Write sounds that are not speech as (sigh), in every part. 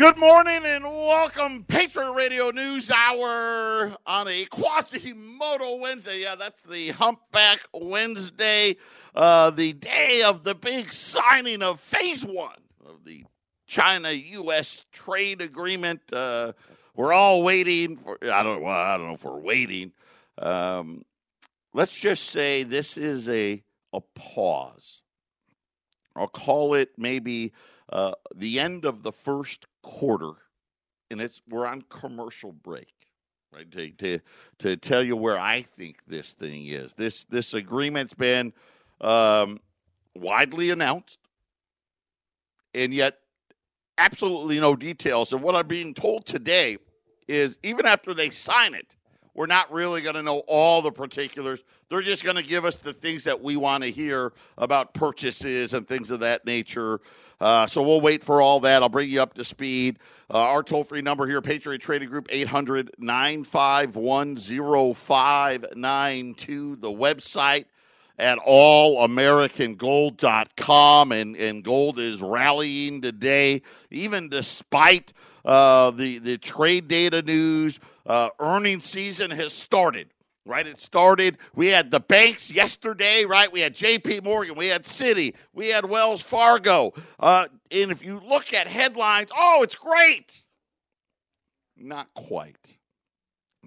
Good morning and welcome, Patriot Radio News Hour on a Quasimodo Wednesday. Yeah, that's the Humpback Wednesday, uh, the day of the big signing of Phase One of the China-U.S. trade agreement. Uh, we're all waiting for. I don't. Well, I don't know if we're waiting. Um, let's just say this is a a pause. I'll call it maybe uh, the end of the first quarter, and it's we're on commercial break. Right to, to to tell you where I think this thing is. This this agreement's been um, widely announced, and yet absolutely no details. And what I'm being told today is even after they sign it, we're not really going to know all the particulars. They're just going to give us the things that we want to hear about purchases and things of that nature. Uh, so we'll wait for all that. I'll bring you up to speed. Uh, our toll free number here, Patriot Trading Group, 800 951 0592. The website at allamericangold.com. And, and gold is rallying today, even despite uh, the, the trade data news. Uh, earning season has started right? It started. We had the banks yesterday, right? We had J.P. Morgan, we had Citi, we had Wells Fargo. Uh, and if you look at headlines, oh, it's great. Not quite.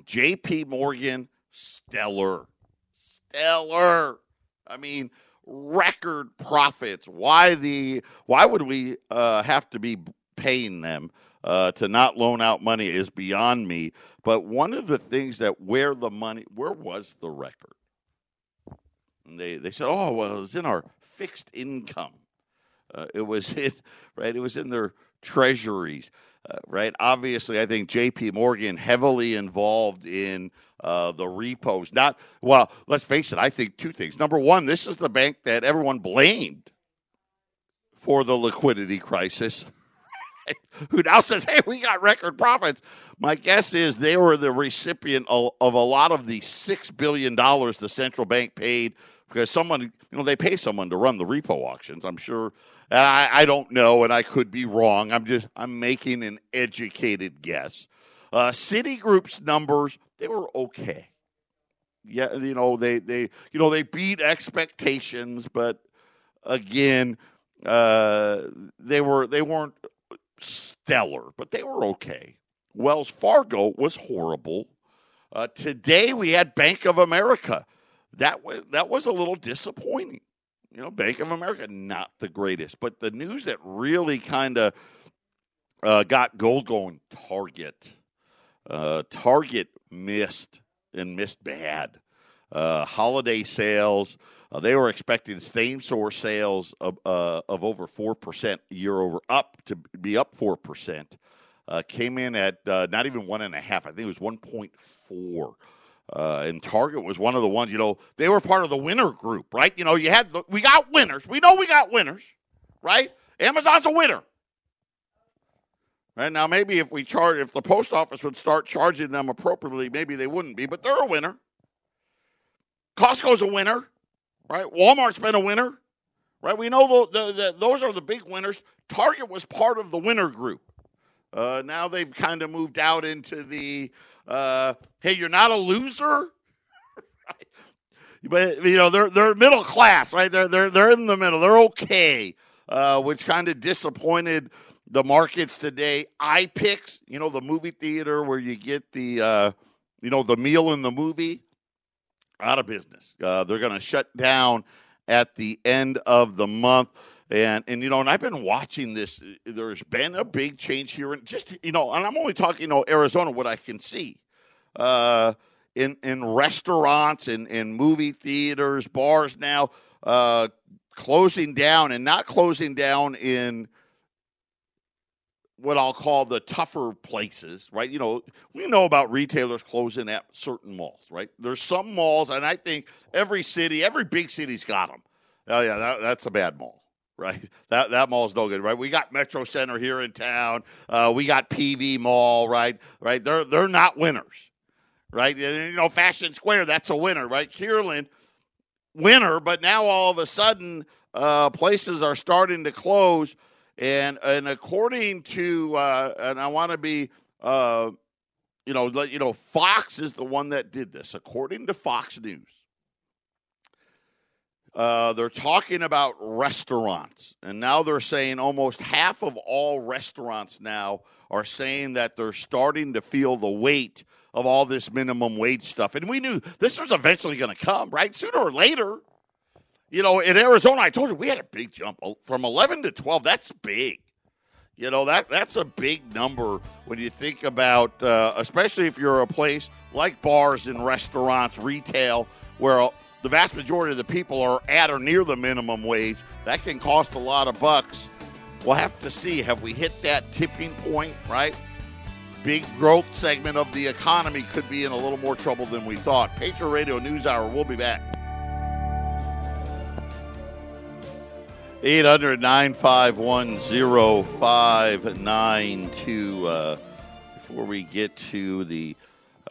J.P. Morgan, stellar, stellar. I mean, record profits. Why the? Why would we uh, have to be paying them? Uh, to not loan out money is beyond me. But one of the things that where the money, where was the record? And they they said, oh well, it was in our fixed income. Uh, it was (laughs) in right. It was in their treasuries. Uh, right. Obviously, I think J.P. Morgan heavily involved in uh, the repos. Not well. Let's face it. I think two things. Number one, this is the bank that everyone blamed for the liquidity crisis (laughs) who now says, "Hey, we got record profits." My guess is they were the recipient of, of a lot of the six billion dollars the central bank paid because someone, you know, they pay someone to run the repo auctions. I'm sure. And I, I don't know, and I could be wrong. I'm just I'm making an educated guess. Uh, Citigroup's numbers they were okay. Yeah, you know they they you know they beat expectations, but again, uh, they were they weren't stellar, but they were okay. Wells Fargo was horrible. Uh, today we had Bank of America. That was that was a little disappointing. You know, Bank of America not the greatest, but the news that really kind of uh, got gold going. Target, uh, Target missed and missed bad. Uh, holiday sales. Uh, they were expecting same store sales of, uh, of over 4% year over up to be up 4%. Uh, came in at uh, not even one and a half. I think it was 1.4. Uh, and Target was one of the ones, you know, they were part of the winner group, right? You know, you had, the, we got winners. We know we got winners, right? Amazon's a winner. Right now, maybe if we charge, if the post office would start charging them appropriately, maybe they wouldn't be, but they're a winner. Costco's a winner right? Walmart's been a winner, right? We know the, the, the, those are the big winners. Target was part of the winner group. Uh, now they've kind of moved out into the uh, hey, you're not a loser? (laughs) But you know they're they're middle class, right? They're they're they're in the middle. They're okay, uh, which kind of disappointed the markets today. I iPix, you know, the movie theater where you get the uh, you know the meal in the movie out of business. Uh, they're going to shut down at the end of the month. And, and you know, and I've been watching this. There's been a big change here, and just you know, and I'm only talking, you know, Arizona, what I can see, uh, in in restaurants and in movie theaters, bars now, uh, closing down, and not closing down in what I'll call the tougher places, right? You know, we know about retailers closing at certain malls, right? There's some malls, and I think every city, every big city's got them. Oh yeah, that, that's a bad mall, right? (laughs) That that mall's no good, right? We got Metro Center here in town. Uh, we got PV Mall, right? Right? They're they're not winners, right? And, you know, Fashion Square, that's a winner, right? Kierland, winner, but now all of a sudden, uh, places are starting to close And and according to uh, and I want to be uh, you know let you know Fox is the one that did this. According to Fox News, uh, they're talking about restaurants, and now they're saying almost half of all restaurants now are saying that they're starting to feel the weight of all this minimum wage stuff. And we knew this was eventually going to come, right? Sooner or later. You know, in Arizona, I told you we had a big jump from 11 to 12. That's big. You know that that's a big number when you think about, uh, especially if you're a place like bars and restaurants, retail, where the vast majority of the people are at or near the minimum wage. That can cost a lot of bucks. We'll have to see. Have we hit that tipping point? Right big growth segment of the economy could be in a little more trouble than we thought. Patriot Radio News Hour. We'll be back. 800 951 0592. Uh, before we get to the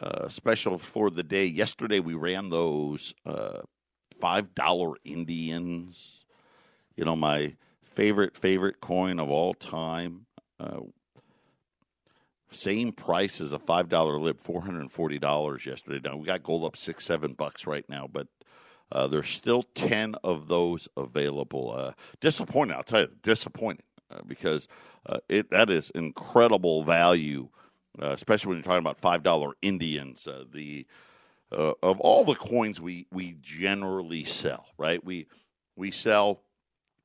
uh, special for the day, yesterday we ran those uh, $5 Indians. You know, my favorite, favorite coin of all time. Uh, same price as a five dollar lib, four hundred and forty dollars yesterday. Now we got gold up six, seven bucks right now, but uh, there's still ten of those available. Uh, disappointing, I'll tell you, disappointing uh, because uh, it that is incredible value, uh, especially when you're talking about five dollar Indians. Uh, the of all the coins we we generally sell, right? We we sell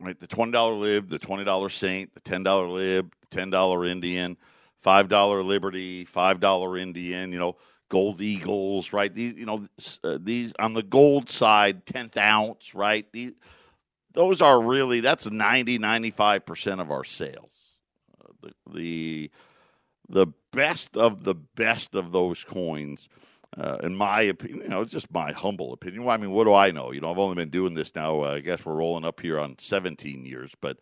right the twenty dollar lib, the twenty dollar Saint, the ten dollar lib, ten dollar Indian five dollar Liberty, five dollar Indian, you know, Gold Eagles, right? These, you know, uh, these on the gold side, tenth ounce, right? These, those are really that's 90 95 percent of our sales. Uh, the, the the best of the best of those coins. Uh, in my opinion, you know, it's just my humble opinion. Well, I mean, what do I know? You know, I've only been doing this now. Uh, I guess we're rolling up here on 17 years, but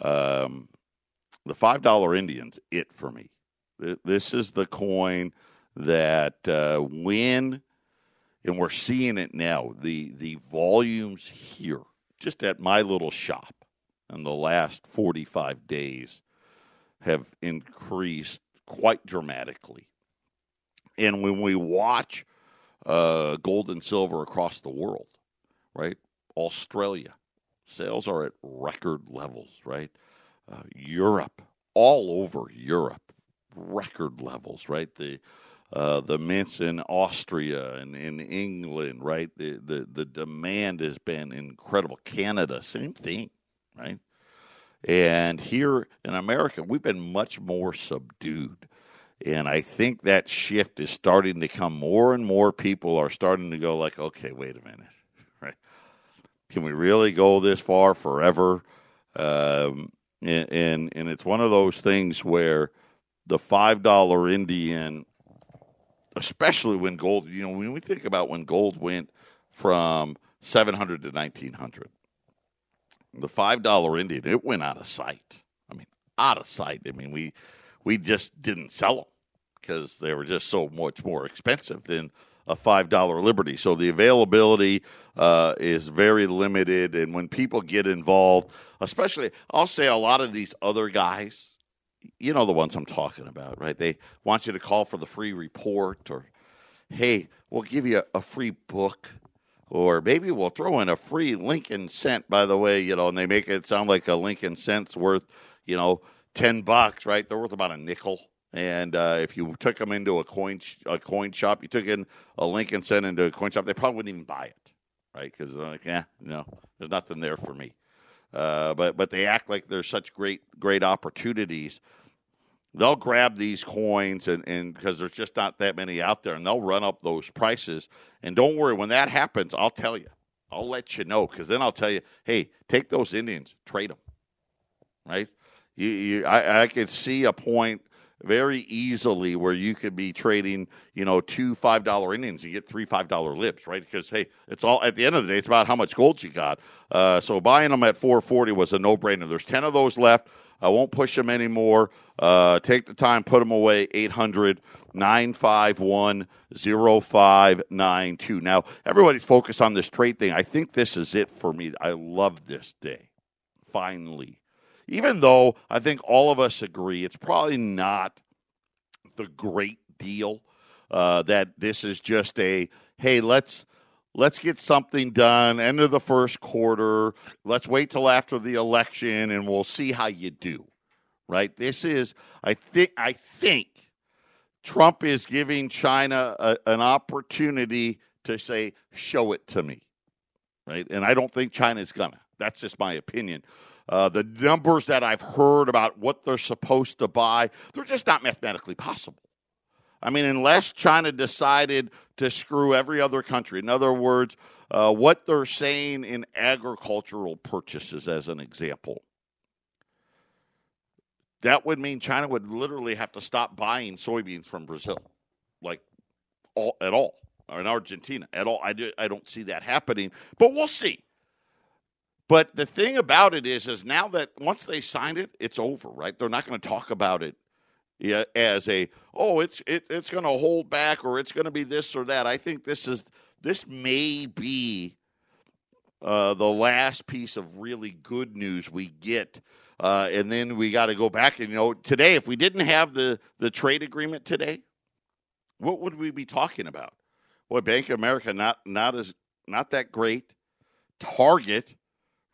um, the five dollar Indian's it for me. This is the coin that uh, when, and we're seeing it now. The the volumes here, just at my little shop, in the last forty five days, have increased quite dramatically. And when we watch uh, gold and silver across the world, right? Australia sales are at record levels, right? uh, Europe, all over Europe, record levels, right? The uh, the mints in Austria and in England, right? The, the the demand has been incredible. Canada, same thing, right? And here in America, we've been much more subdued. And I think that shift is starting to come. More and more people are starting to go like, okay, wait a minute, (laughs) right? Can we really go this far forever? Um, and, and and it's one of those things where the five dollar Indian, especially when gold, you know, when we think about when gold went from seven hundred to nineteen hundred, the five dollar Indian it went out of sight. I mean, out of sight. I mean, we we just didn't sell them because they were just so much more expensive than a five dollar Liberty. So the availability uh, is very limited, and when people get involved, especially, I'll say a lot of these other guys, you know the ones I'm talking about, right? They want you to call for the free report, or hey, we'll give you a, free book. Or maybe we'll throw in a free Lincoln cent, by the way, you know, and they make it sound like a Lincoln cent's worth, you know, 10 bucks, right? They're worth about a nickel and uh, if you took them into a coin sh- a coin shop, you took in a Lincoln cent into a coin shop, they probably wouldn't even buy it, right? Because they're like, yeah, no, there's nothing there for me. Uh, but but they act like there's such great great opportunities. They'll grab these coins and and because there's just not that many out there, and they'll run up those prices. And don't worry, when that happens, I'll tell you. I'll let you know because then I'll tell you, hey, take those Indians, trade them, right? You, you I, I see a point very easily where you could be trading, you know, two five dollar Indians and get three five dollar libs, right? Because hey, it's all at the end of the day, it's about how much gold you got. Uh, so buying them at four forty was a no brainer. There's ten of those left. I won't push them anymore. Uh, take the time, put them away. 800 951 0592. Now, everybody's focused on this trade thing. I think this is it for me. I love this day. Finally even though I think all of us agree it's probably not the great deal uh, that this is just a hey let's let's get something done end of the first quarter let's wait till after the election and we'll see how you do right? This is i think i think trump is giving china a, an opportunity to say show it to me right? And i don't think china's gonna. That's just my opinion uh, the numbers that I've heard about what they're supposed to buy, they're just not mathematically possible. I mean, unless China decided to screw every other country. In other words, uh, what they're saying in agricultural purchases, as an example, that would mean China would literally have to stop buying soybeans from Brazil, like all at all, or in Argentina at all. I, do, I don't see that happening, but we'll see. But the thing about it is, is now that once they signed it, it's over, right? They're not going to talk about it as a oh it's it, it's going to hold back or it's going to be this or that. I think this is this may be uh, the last piece of really good news we get, uh, and then we got to go back and you know today if we didn't have the the trade agreement today, what would we be talking about? Boy, Bank of America not not as not that great. Target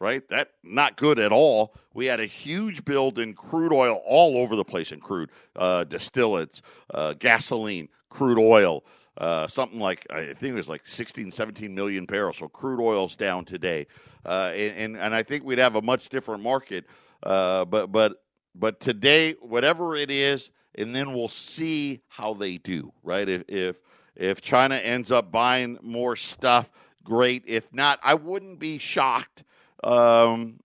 right? That not good at all. We had a huge build in crude oil all over the place in crude, uh, distillates, uh, gasoline, crude oil. Uh, something like I think it was like 16, 17 million barrels. So crude oil's down today, uh, and, and, and I think we'd have a much different market. Uh, but but but today, whatever it is, and then we'll see how they do. Right? If if if China ends up buying more stuff, great. If not, I wouldn't be shocked um,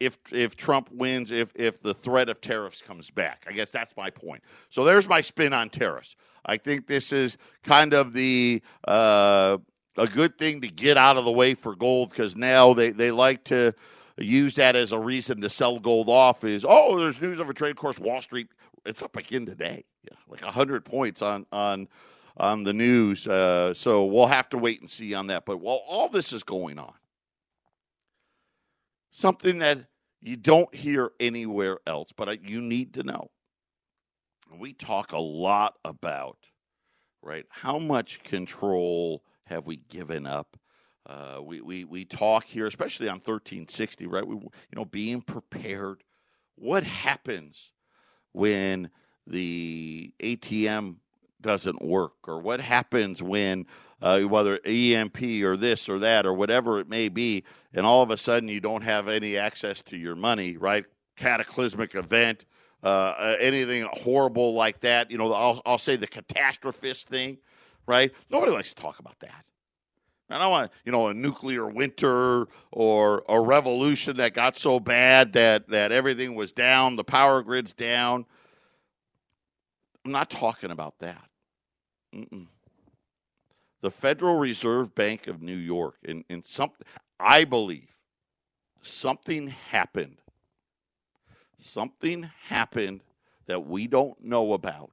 if if Trump wins, if if the threat of tariffs comes back. I guess that's my point. So there's my spin on tariffs. I think this is kind of the uh, a good thing to get out of the way for gold because now they, they like to use that as a reason to sell gold off. Is oh, there's news of a trade course. Wall Street, it's up again today, yeah, like hundred points on on on the news. Uh, so we'll have to wait and see on that. But while all this is going on, something that you don't hear anywhere else, but you need to know. We talk a lot about, right? How much control have we given up? Uh, we, we, we talk here, especially on 1360, right? We, you know, being prepared. What happens when the ATM doesn't work, or what happens when uh, whether EMP or this or that or whatever it may be, and all of a sudden you don't have any access to your money, right? Cataclysmic event, uh, anything horrible like that. You know, I'll, I'll say the catastrophist thing, right? Nobody likes to talk about that. I don't want, you know, a nuclear winter or a revolution that got so bad that, that everything was down, the power grid's down. I'm not talking about that. Mm-mm the Federal Reserve Bank of New York, and, and something, I believe something happened. Something happened that we don't know about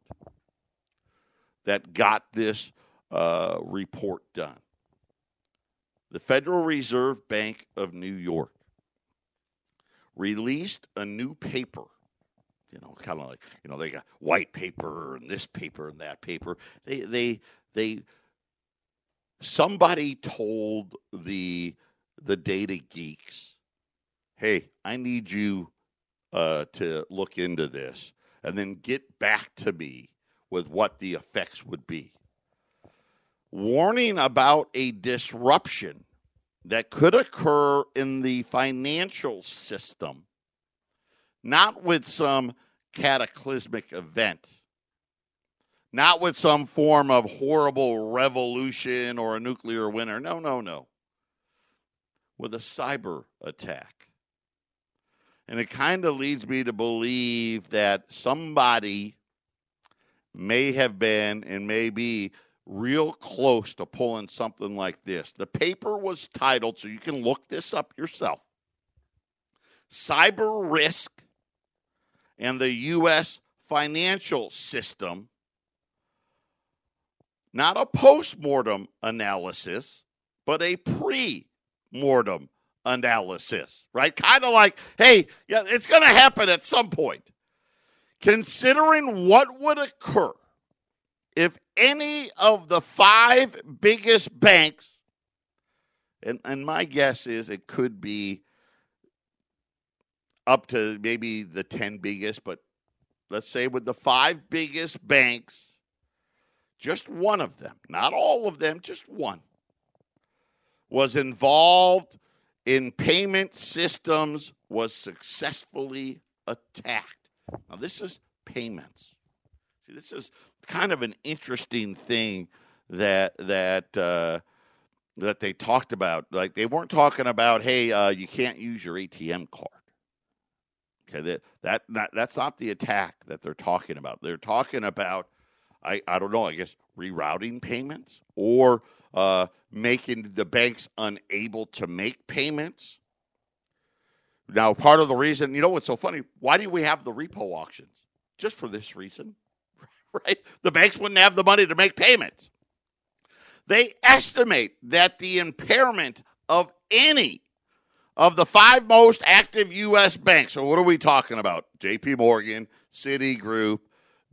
that got this uh, report done. The Federal Reserve Bank of New York released a new paper. You know, kind of like you know they got white paper and this paper and that paper. They they they somebody told the the data geeks, "Hey, I need you uh, to look into this and then get back to me with what the effects would be." Warning about a disruption that could occur in the financial system, not with some cataclysmic event not with some form of horrible revolution or a nuclear winter. No, no, no. With a cyber attack. And it kind of leads me to believe that somebody may have been and may be real close to pulling something like this. The paper was titled, so you can look this up yourself Cyber Risk and the U.S. Financial System not a post mortem analysis, but a pre mortem analysis, right? Kind of like, hey, yeah, it's going to happen at some point. Considering what would occur if any of the five biggest banks, and, and my guess is it could be up to maybe the 10 biggest, but let's say with the five biggest banks, just one of them, not all of them, just one, was involved in payment systems, was successfully attacked. Now, this is payments. See, this is kind of an interesting thing that that uh, that they talked about. Like they weren't talking about, hey, uh, you can't use your ATM card. Okay, that, that that's not the attack that they're talking about. They're talking about, I, I don't know, I guess rerouting payments or uh, making the banks unable to make payments. Now, part of the reason, you know what's so funny? Why do we have the repo auctions? Just for this reason, (laughs) right? The banks wouldn't have the money to make payments. They estimate that the impairment of any of the five most active U.S. banks, so what are we talking about? J.P. Morgan, Citigroup,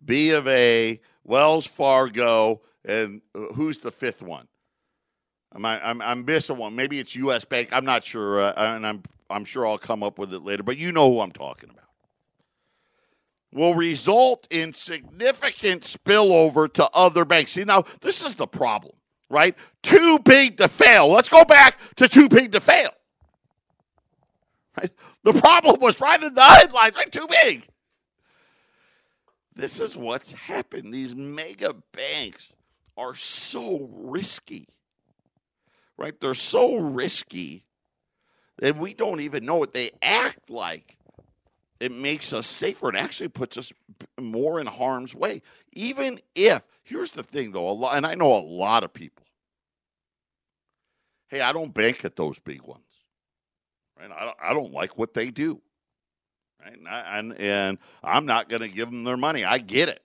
B of A, Wells Fargo, and uh, who's the fifth one? Am I, I'm, I'm missing one. Maybe it's U.S. Bank. I'm not sure, uh, and I'm I'm sure I'll come up with it later. But you know who I'm talking about. Will result in significant spillover to other banks. See, now this is the problem, right? Too big to fail. Let's go back to too big to fail. The problem was right in the headlines, right? Too big. This is what's happened. These mega banks are so risky, right? They're so risky that we don't even know what they act like. It makes us safer. It actually puts us more in harm's way. Even if, here's the thing though, a lot, and I know a lot of people. Hey, I don't bank at those big ones. Right? I don't, I don't like what they do. Right? And, I, and, and I'm not going to give them their money. I get it.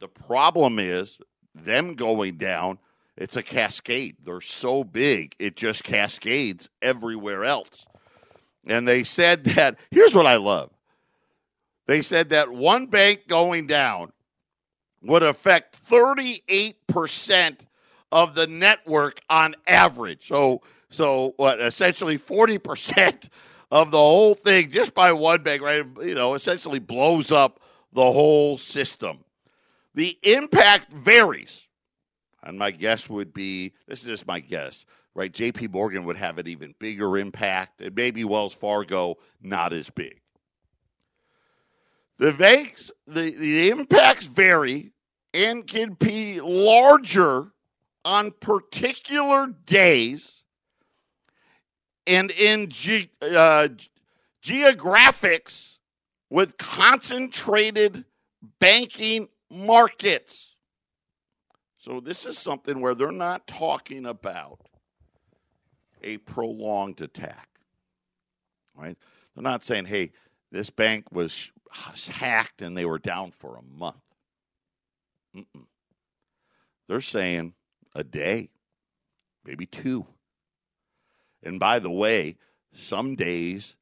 The problem is them going down, it's a cascade. They're so big, it just cascades everywhere else. And they said (laughs) that, here's what I love. They said that one bank going down would affect 38% of the network on average. So so what? Essentially, forty percent of the whole thing just by one bank, right? You know, essentially blows up the whole system. The impact varies, and my guess would be this is just my guess, right? J.P. Morgan would have an even bigger impact, and maybe Wells Fargo not as big. The banks, the, the impacts vary and can be larger on particular days and in ge- uh, geographics with concentrated banking markets. So, this is something where they're not talking about a prolonged attack, right? They're not saying, hey, this bank was hacked and they were down for a month. Mm-mm. They're saying a day, maybe two. And by the way, some days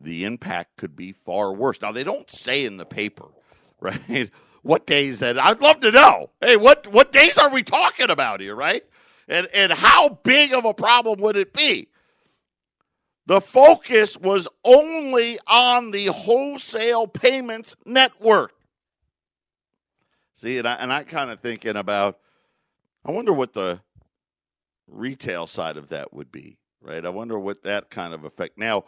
the impact could be far worse. Now they don't say in the paper, (laughs) right? What days that I'd love to know. Hey, what what days are we talking about here, right? And and how big of a problem would it be? The focus was only on the wholesale payments network. See, and I and I kind of thinking about I wonder what the retail side of that would be right? I wonder what that kind of effect. Now,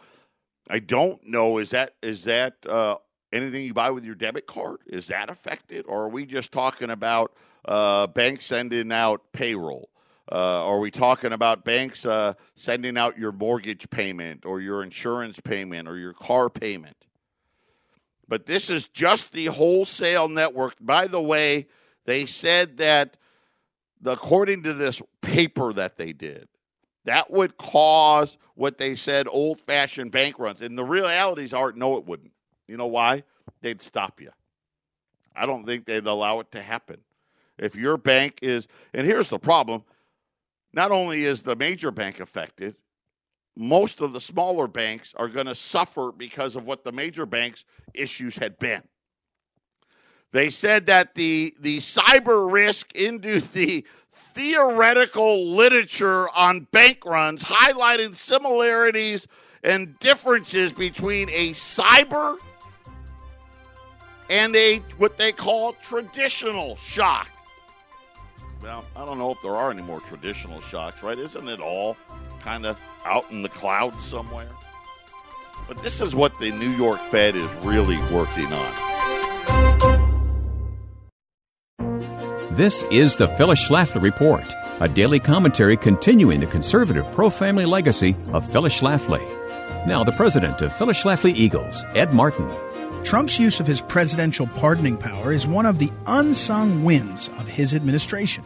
I don't know. Is that is that uh, anything you buy with your debit card? Is that affected, or are we just talking about uh, banks sending out payroll? Uh, are we talking about banks uh, sending out your mortgage payment or your insurance payment or your car payment? But this is just the wholesale network. By the way, they said that according to this paper that they did, that would cause what they said old fashioned bank runs. And the realities are no, it wouldn't. You know why? They'd stop you. I don't think they'd allow it to happen. If your bank is, and here's the problem not only is the major bank affected, most of the smaller banks are going to suffer because of what the major banks' issues had been. They said that the the cyber risk (laughs) into the theoretical literature on bank runs, highlighting similarities and differences between a cyber and a what they call traditional shock. Well, I don't know if there are any more traditional shocks, right? Isn't it all kind of out in the clouds somewhere? But this is what the New York Fed is really working on. This is the Phyllis Schlafly Report, a daily commentary continuing the conservative pro family legacy of Phyllis Schlafly. Now, the president of Phyllis Schlafly Eagles, Ed Martin. Trump's use of his presidential pardoning power is one of the unsung wins of his administration.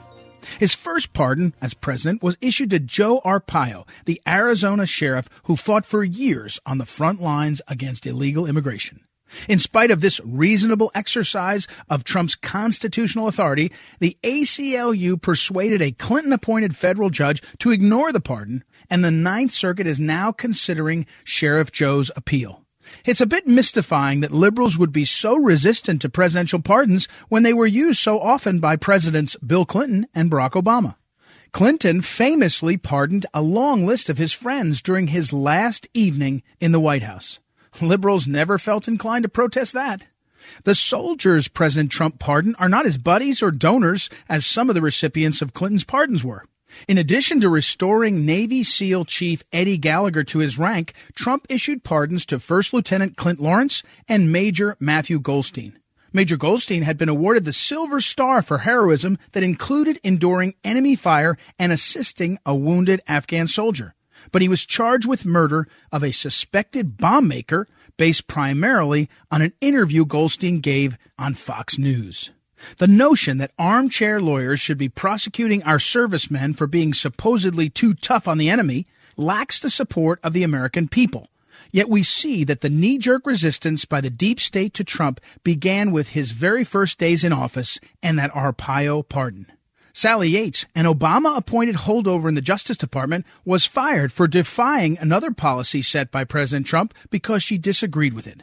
His first pardon as president was issued to Joe Arpaio, the Arizona sheriff who fought for years on the front lines against illegal immigration. In spite of this reasonable exercise of Trump's constitutional authority, the ACLU persuaded a Clinton appointed federal judge to ignore the pardon, and the Ninth Circuit is now considering Sheriff Joe's appeal. It's a bit mystifying that liberals would be so resistant to presidential pardons when they were used so often by Presidents Bill Clinton and Barack Obama. Clinton famously pardoned a long list of his friends during his last evening in the White House. Liberals never felt inclined to protest that. The soldiers President Trump pardoned are not his buddies or donors as some of the recipients of Clinton's pardons were. In addition to restoring Navy SEAL Chief Eddie Gallagher to his rank, Trump issued pardons to First Lieutenant Clint Lorance and Major Matthew Golsteyn. Major Golsteyn had been awarded the Silver Star for heroism that included enduring enemy fire and assisting a wounded Afghan soldier but he was charged with murder of a suspected bomb maker based primarily on an interview Golsteyn gave on Fox News. The notion that armchair lawyers should be prosecuting our servicemen for being supposedly too tough on the enemy lacks the support of the American people. Yet we see that the knee jerk resistance by the deep state to Trump began with his very first days in office and that Arpaio pardon. Sally Yates, an Obama appointed holdover in the Justice Department, was fired for defying another policy set by President Trump because she disagreed with it.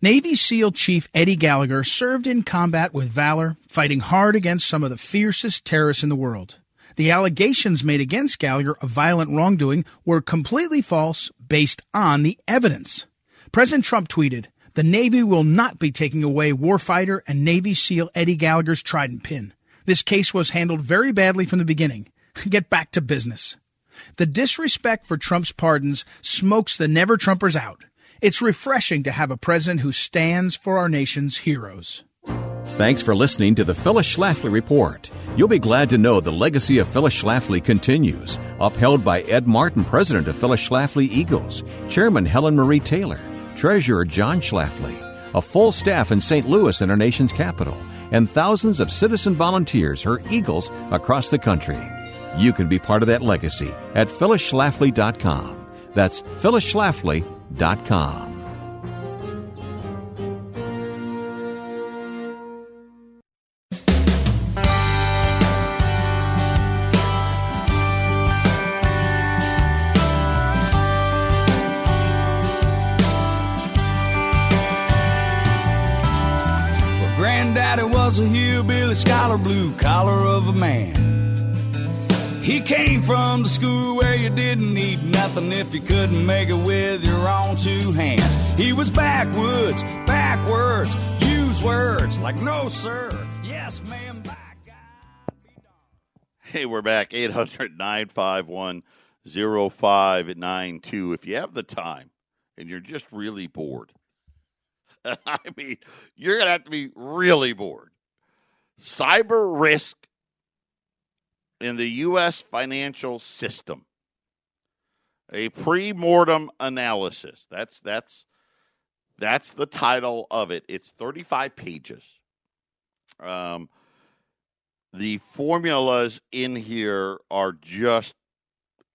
Navy SEAL Chief Eddie Gallagher served in combat with valor, fighting hard against some of the fiercest terrorists in the world. The allegations made against Gallagher of violent wrongdoing were completely false based on the evidence. President Trump tweeted, The Navy will not be taking away warfighter and Navy SEAL Eddie Gallagher's trident pin. This case was handled very badly from the beginning. (laughs) Get back to business. The disrespect for Trump's pardons smokes the never Trumpers out. It's refreshing to have a president who stands for our nation's heroes. Thanks for listening to the Phyllis Schlafly Report. You'll be glad to know the legacy of Phyllis Schlafly continues, upheld by Ed Martin, president of Phyllis Schlafly Eagles, chairman Helen Marie Taylor, treasurer John Schlafly, a full staff in St. Louis and our nation's capital and thousands of citizen volunteers, her Eagles, across the country. You can be part of that legacy at phyllisschlafly.com. That's phyllisschlafly.com. scholar, blue collar of a man. He came from the school where you didn't need nothing if you couldn't make it with your own two hands. He was backwoods, backwards, use words like no sir, yes ma'am, Hey, we're back. 800 951 0592. If you have the time and you're just really bored, (laughs) I mean, you're going to have to be really bored cyber risk in the U.S. financial system. A pre-mortem analysis. That's that's that's the title of it. It's 35 pages. Um, the formulas in here are just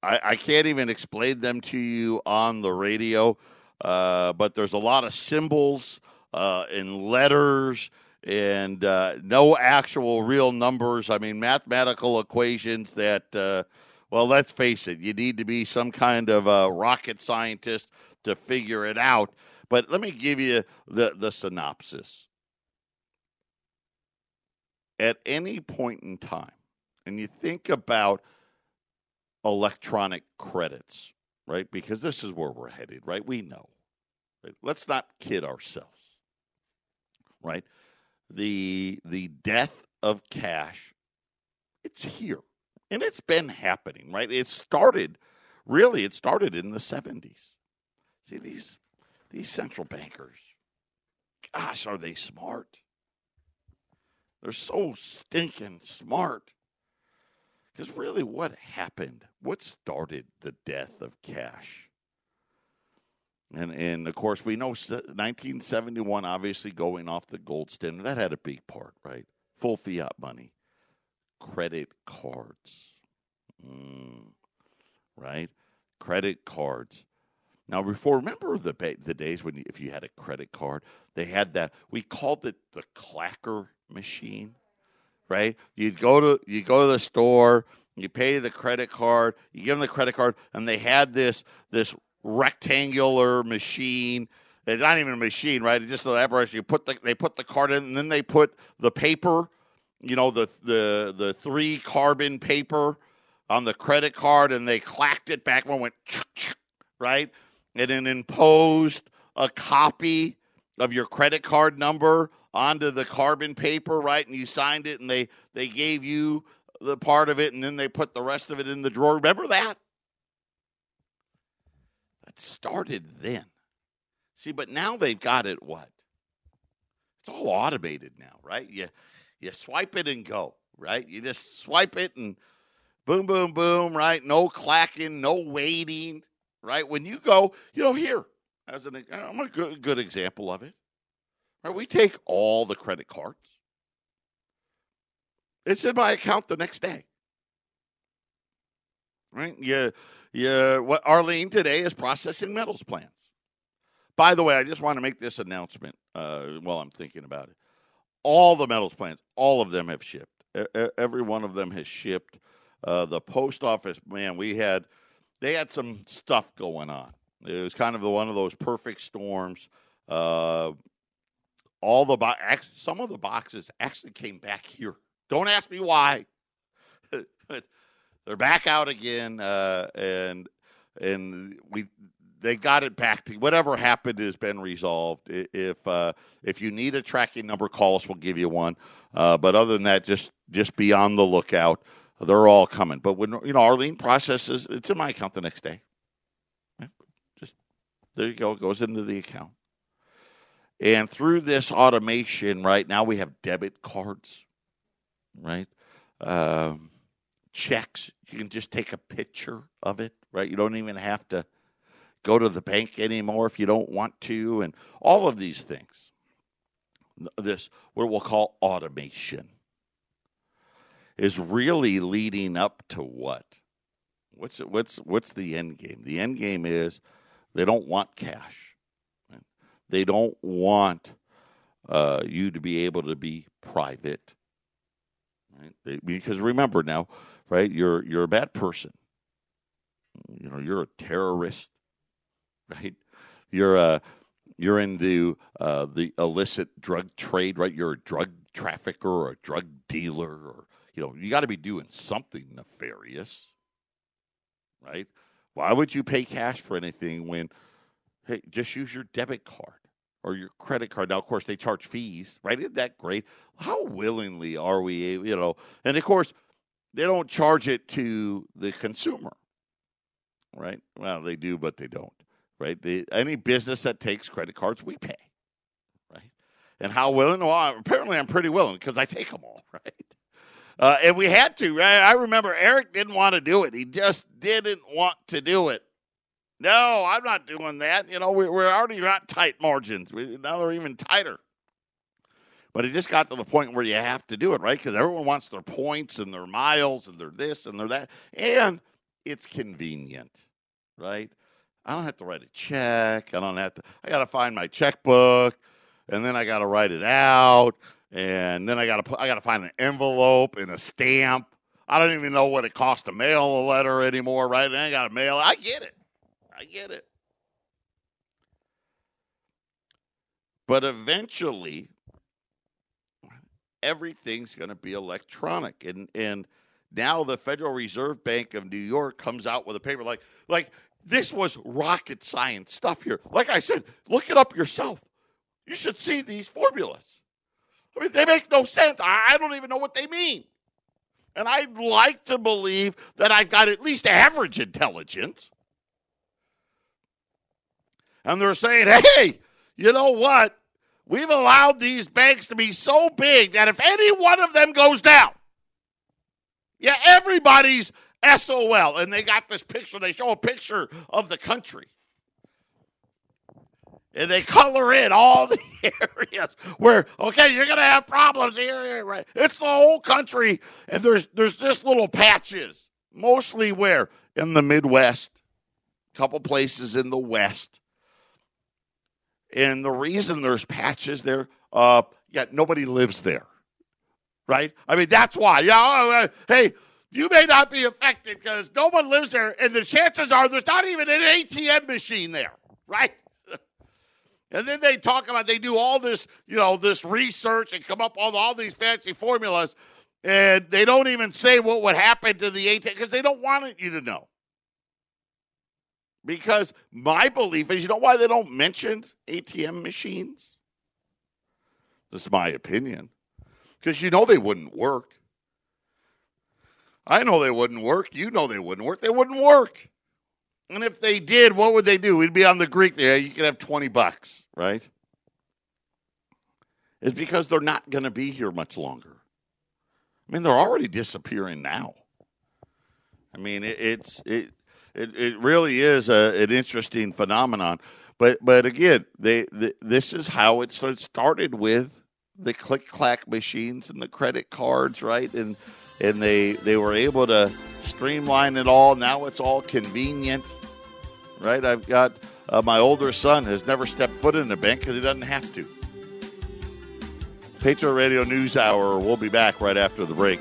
I, I, can't even explain them to you on the radio. Uh, but there's a lot of symbols uh, and letters and uh, no actual real numbers. I mean, mathematical equations that uh, Well, let's face it, you need to be some kind of a rocket scientist to figure it out. But let me give you the, the synopsis. At any point in time, and you think about electronic credits, right? Because this is where we're headed, right? We know. Right? Let's not kid ourselves, right? The the death of cash, it's here, and it's been happening, right? It started, really, it started in the seventies. See these these central bankers, gosh, are they smart? They're so stinking smart. Because really, what happened? What started the death of cash? And and of course, we know 1971, obviously going off the gold standard, that had a big part, right? Full fiat money, credit cards, mm, right? Credit cards. Now, before, remember the the days when you, if you had a credit card, they had that. We called it the clacker machine right? You'd go to you go to the store, you pay the credit card, you give them the credit card, and they had this this rectangular machine. It's not even a machine, right? It's just an apparatus. You put the they put the card in, and then they put the paper, you know, the the the three carbon paper on the credit card, and they clacked it back and went right, and then imposed a copy of your credit card number onto the carbon paper, right? And you signed it, and they they gave you the part of it, and then they put the rest of it in the drawer. Remember that? That started then. See, but now they've got it. What? It's all automated now, right? You you swipe it and go, right? You just swipe it and boom, boom, boom, right? No clacking, no waiting, right? When you go, you know, here as an I'm a good, good example of it. Right, we take all the credit cards. It's in my account the next day. Right? Yeah, yeah. What Arlene today is processing metals plants. By the way, I just want to make this announcement uh, while I'm thinking about it. All the metals plants, all of them have shipped. Every one of them has shipped. Uh, the post office, man, we had they had some stuff going on. It was kind of one of those perfect storms. Uh, all the bo- some of the boxes actually came back here. Don't ask me why. (laughs) They're back out again, uh, and and we they got it back to whatever happened has been resolved. If uh, if you need a tracking number, call us. We'll give you one. Uh, but other than that, just just be on the lookout. They're all coming. But when you know Arlene processes, it's in my account the next day. Just there you go. It goes into the account. And through this automation, right now we have debit cards, right? Um, checks. You can just take a picture of it, right? You don't even have to go to the bank anymore if you don't want to, and all of these things. This, what we'll call automation, is really leading up to what? What's what's what's the end game? The end game is they don't want cash they don't want uh, you to be able to be private, right? They, because remember now, right? You're you're a bad person. You know, you're a terrorist, right? You're a uh, you're into uh, the illicit drug trade, right? You're a drug trafficker or a drug dealer, or you know, you got to be doing something nefarious, right? Why would you pay cash for anything when, hey, just use your debit card? or your credit card. Now, of course, they charge fees, right? Isn't that great? How willingly are we, you know? And of course, they don't charge it to the consumer, right? Well, they do, but they don't, right? They, any business that takes credit cards, we pay, right? And how willing? Well, apparently, I'm pretty willing because I take them all, (laughs) right? Uh, and we had to, right? I remember Eric didn't want to do it. He just didn't want to do it. No, I'm not doing that. You know, we, are already not tight margins. We, now they're even tighter. But it just got to the point where you have to do it, right? Because everyone wants their points and their miles and their this and their that. And it's convenient, right? I don't have to write a check. I don't have to, I got to find my checkbook and then I got to write it out. And then I got to put, I got to find an envelope and a stamp. I don't even know what it costs to mail a letter anymore, right? And I got to mail. I get it. I get it. But eventually, everything's going to be electronic, and and now the Federal Reserve Bank of New York comes out with a paper like like this was rocket science stuff here. Like I said, look it up yourself. You should see these formulas. I mean, they make no sense. I don't even know what they mean. And I'd like to believe that I've got at least average intelligence. And they're saying, hey, you know what? We've allowed these banks to be so big that if any one of them goes down, yeah, everybody's SOL. And they got this picture, they show a picture of the country. And they color in all (laughs) the areas where, okay, you're gonna have problems here, right? It's the whole country, and there's there's just little patches. Mostly where? In the Midwest, a couple places in the West. And the reason there's patches there, uh, yeah, nobody lives there. Right? I mean, that's why. Yeah, oh, uh, hey, you may not be affected because no one lives there, and the chances are there's not even an ATM machine there, right? (laughs) and then they talk about they do all this, you know, this research and come up with all these fancy formulas, and they don't even say what would happen to the ATM because they don't want you to know. Because my belief is, you know why they don't mention ATM machines? This is my opinion. Because you know they wouldn't work. I know they wouldn't work. You know they wouldn't work. They wouldn't work. And if they did, what would they do? We'd be on the Greek there. You could have 20 bucks, right? It's because they're not going to be here much longer. I mean, they're already disappearing now. I mean, it, it's it, it it really is a, an interesting phenomenon. But but again, they, they this is how it started with the click clack machines and the credit cards, right? And and they they were able to streamline it all. Now it's all convenient, right? I've got uh, my older son has never stepped foot in a bank because he doesn't have to. Patriot Radio News Hour. We'll be back right after the break.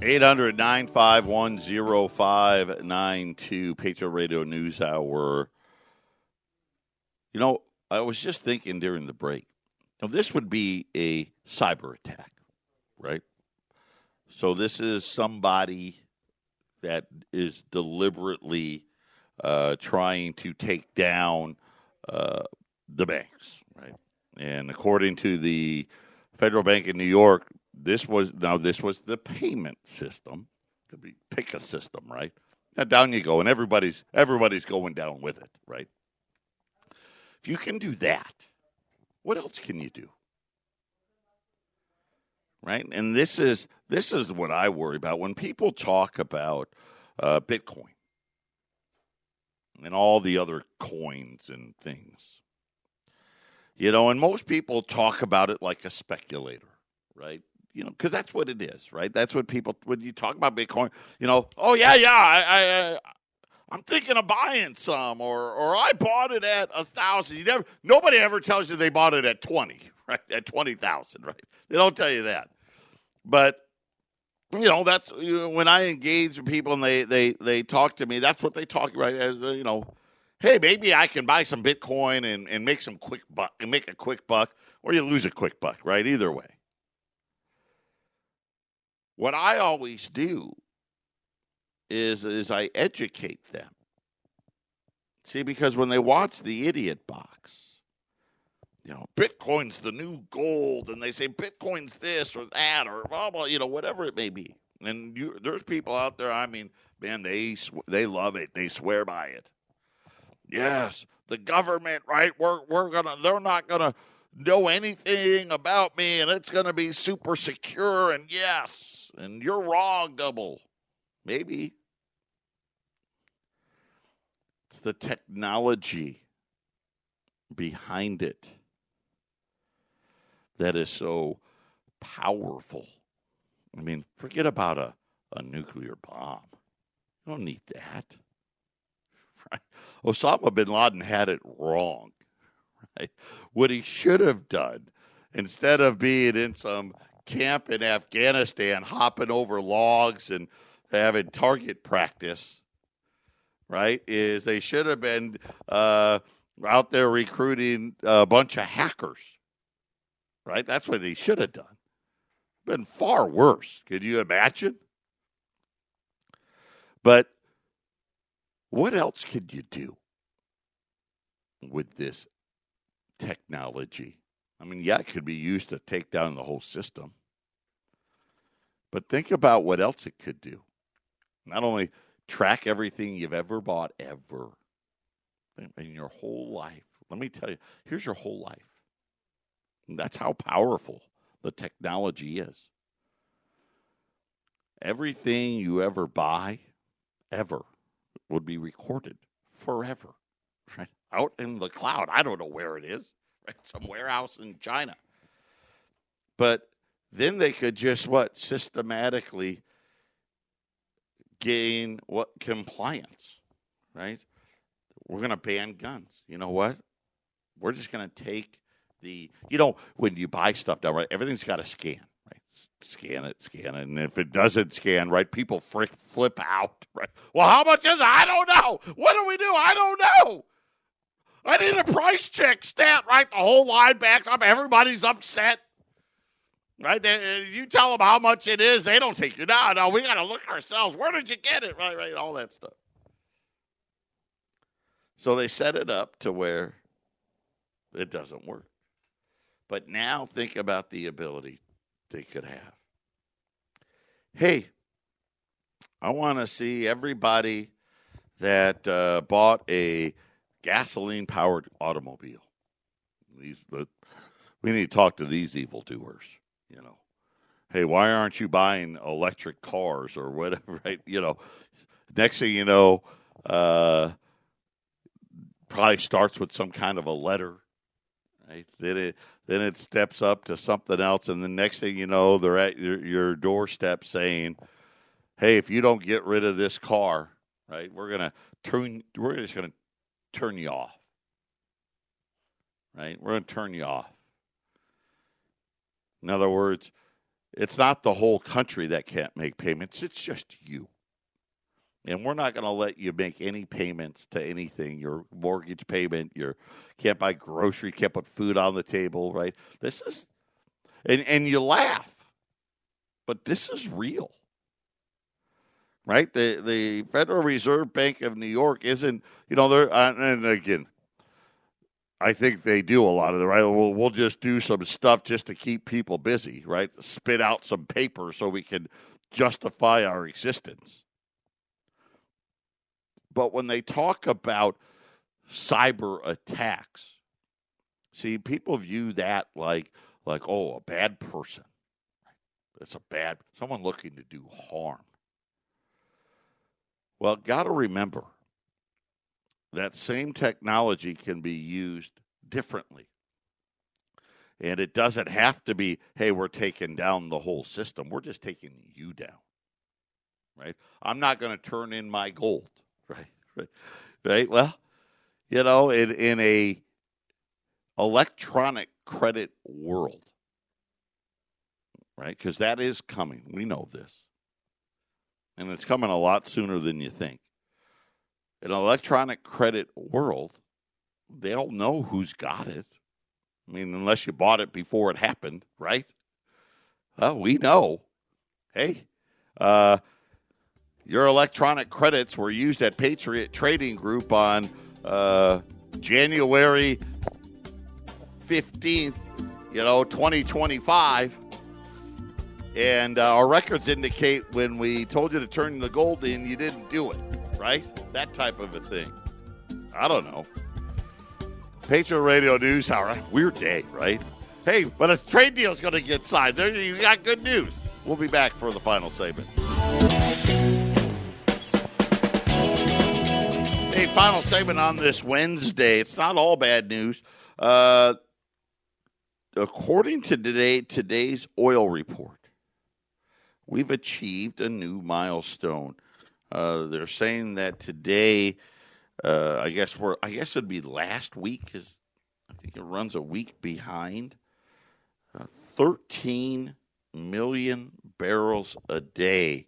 Eight hundred nine five one zero five nine two Patriot Radio News Hour. You know, I was just thinking during the break. Now, this would be a cyber attack, right? So this is somebody that is deliberately uh, trying to take down uh, the banks, right? And according to the Federal Bank in New York, this was now this was the payment system. Could be pick a system, right? Now down you go, and everybody's everybody's going down with it, right? If you can do that, what else can you do? Right? And this is this is what I worry about when people talk about uh, Bitcoin and all the other coins and things. You know, and most people talk about it like a speculator, right? You know, because that's what it is, right? That's what people when you talk about Bitcoin, you know, oh yeah, yeah, I, I, I'm thinking of buying some, or or I bought it at a thousand. You never, nobody ever tells you they bought it at twenty, (laughs) right? At twenty thousand, right? They don't tell you that. But you know, that's you know, when I engage with people and they they they talk to me. That's what they talk right as uh, you know. Hey, maybe I can buy some Bitcoin and, and make some quick buck and make a quick buck, or you lose a quick buck, right? Either way. What I always do is is I educate them. See, because when they watch the idiot box, you know, Bitcoin's the new gold, and they say Bitcoin's this or that or blah blah, you know, whatever it may be. And you, there's people out there. I mean, man, they they love it. They swear by it. Yes, the government, right? We're we're gonna. They're not gonna know anything about me, and it's gonna be super secure. And yes, and you're wrong, double. Maybe it's the technology behind it that is so powerful. I mean, forget about a, a nuclear bomb. You don't need that. (laughs) Right? Osama bin Laden had it wrong. (laughs) right? What he should have done, instead of being in some camp in Afghanistan, hopping over logs and having target practice, right, is they should have been uh, out there recruiting a bunch of hackers, right? That's what they should have done. Been far worse. Could you imagine? But what else could you do with this technology? I mean, yeah, it could be used to take down the whole system. But think about what else it could do. Not only track everything you've ever bought, ever, in your whole life. Let me tell you, here's your whole life. And that's how powerful the technology is. Everything you ever buy, ever, would be recorded forever, (laughs) right? Out in the cloud. I don't know where it is, right? (laughs) Some warehouse in China. But then they could just what systematically gain what compliance, right? We're going to ban guns. You know what? We're just going to take the, you know, when you buy stuff now, right? Everything's got to scan, right? Scan it, scan it, and if it doesn't scan, right, people frick, flip out, right? Well, how much is it? I don't know. What do we do? I don't know. I need a price check stat, right? The whole line backs up. Everybody's upset. Right? They, you tell them how much it is, they don't take you. No, no, we got to look ourselves. Where did you get it? Right, right, all that stuff. So they set it up to where it doesn't work. But now think about the ability they could have. Hey, I want to see everybody that uh, bought a gasoline powered automobile. These, we need to talk to these evildoers. You know, hey, why aren't you buying electric cars or whatever? (laughs) Right? You know, next thing you know, uh, probably starts with some kind of a letter. Right? Then it then it steps up to something else, and the next thing you know, they're at your, your doorstep saying, "Hey, if you don't get rid of this car, right, we're gonna turn. We're just gonna turn you off. Right? We're gonna turn you off." In other words, it's not the whole country that can't make payments, it's just you. And we're not going to let you make any payments to anything. Your mortgage payment, your can't buy grocery, can't put food on the table, right? This is and and you laugh. But this is real. Right? The the Federal Reserve Bank of New York isn't, you know, they're uh, and again, I think they do a lot of the right. Well, we'll just do some stuff just to keep people busy, right? Spit out some paper so we can justify our existence. But when they talk about cyber attacks, see, people view that like like oh, a bad person. It's a bad someone looking to do harm. Well, got to remember that same technology can be used differently. And it doesn't have to be, hey, we're taking down the whole system. We're just taking you down. Right? I'm not going to turn in my gold. (laughs) Right? Right? Right? Well, you know, in, in a electronic credit world, right? Because that is coming. We know this. And it's coming a lot sooner than you think an electronic credit world, they'll know who's got it. I mean, unless you bought it before it happened, right? Well, we know. Hey, uh, your electronic credits were used at Patriot Trading Group on uh, January 15th, you know, 2025. And uh, our records indicate when we told you to turn the gold in, you didn't do it right? That type of a thing. I don't know. Patriot Radio News Hour. Weird day, right? Hey, but a trade deal is going to get signed. There, you got good news. We'll be back for the final segment. Hey, final segment on this Wednesday. It's not all bad news. Uh, according to today today's oil report, we've achieved a new milestone. Uh, they're saying that today, uh, I guess for I guess it'd be last week. Is I think it runs a week behind. Uh, 13 million barrels a day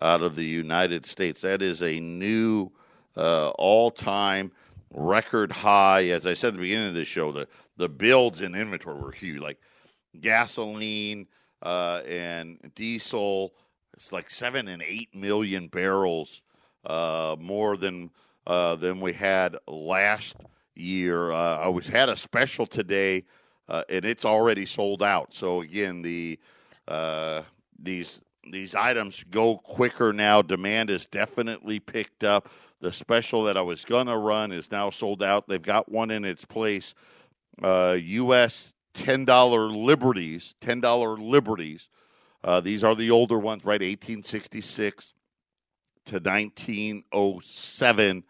out of the United States. That is a new uh, all time record high. As I said at the beginning of the show, the, the builds in inventory were huge. Like gasoline uh, and diesel, it's like seven and eight million barrels uh, more than uh, than we had last year. Uh, I was had a special today, uh, and it's already sold out. So again, the these these items go quicker now. Demand is definitely picked up. The special that I was gonna run is now sold out. They've got one in its place. Uh, U.S. ten dollar liberties, ten dollar liberties. Uh, these are the older ones, right? Eighteen sixty six to nineteen oh seven.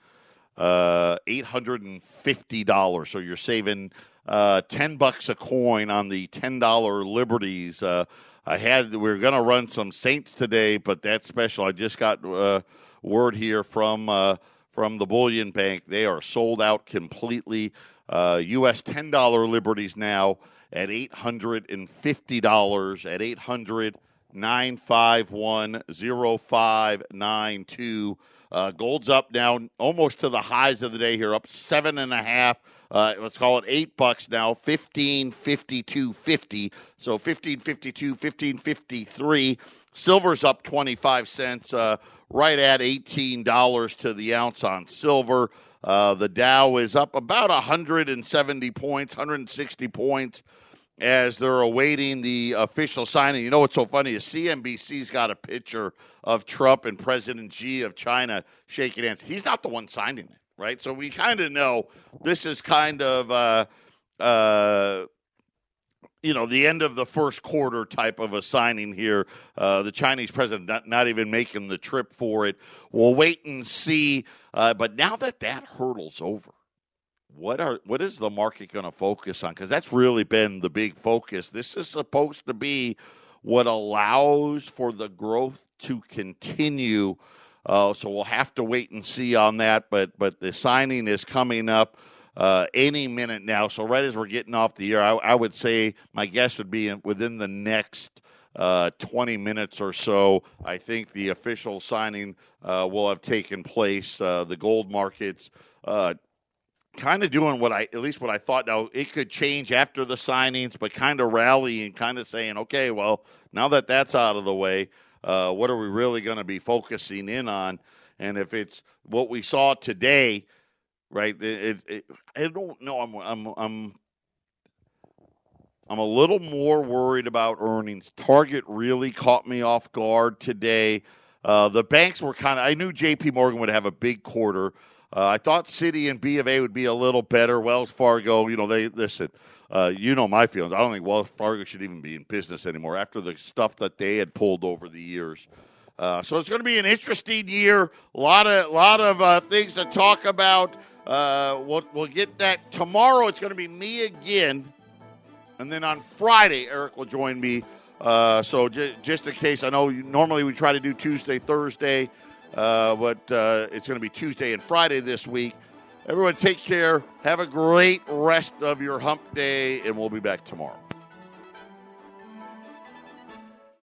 Uh, eight hundred and fifty dollars. So you're saving uh, ten bucks a coin on the ten dollar liberties. Uh, I had we are going to run some Saints today, but that special I just got uh, word here from from the Bullion Bank. They are sold out completely. U.S. ten dollar liberties now at eight hundred and fifty dollars at eight hundred nine five one zero five nine two. Uh, gold's up now almost to the highs of the day here, up seven and a half. Uh, let's call it eight bucks now, fifteen fifty two fifty. So fifteen fifty two, fifteen fifty three. Silver's up twenty five cents, uh, right at eighteen dollars to the ounce on silver. Uh, the Dow is up about 170 points, 160 points as they're awaiting the official signing. You know what's so funny is CNBC's got a picture of Trump and President Xi of China shaking hands. He's not the one signing it, right? So we kind of know this is kind of. Uh, uh, you know, the end of the first quarter type of a signing here. Uh, the Chinese president not, not, even making the trip for it. We'll wait and see. Uh, but now that that hurdle's over, what are what is the market going to focus on? Because that's really been the big focus. This is supposed to be what allows for the growth to continue. Uh, so we'll have to wait and see on that. But but the signing is coming up uh, any minute now. So right as we're getting off the air, I, I would say my guess would be within the next. Uh, 20 minutes or so, I think the official signing uh, will have taken place. Uh, the gold markets uh, kind of doing what I at least what I thought. Now it could change after the signings, but kind of rallying, kind of saying, okay, well now that that's out of the way, uh, what are we really going to be focusing in on? And if it's what we saw today, right? It, it, I don't know. I'm I'm I'm I'm a little more worried about earnings. Target really caught me off guard today. Uh, the banks were kind of. I knew J.P. Morgan would have a big quarter. Uh, I thought Citi and B of A would be a little better. Wells Fargo, you know, they listen. Uh, you know my feelings. I don't think Wells Fargo should even be in business anymore after the stuff that they had pulled over the years. Uh, so it's going to be an interesting year. A lot of lot of uh, things to talk about. Uh, we'll, we'll get that tomorrow. It's going to be me again, and then on Friday, Eric will join me. Uh, so j- just in case, I know normally we try to do Tuesday, Thursday. Uh, but uh, it's going to be Tuesday and Friday this week. Everyone, take care. Have a great rest of your hump day, and we'll be back tomorrow.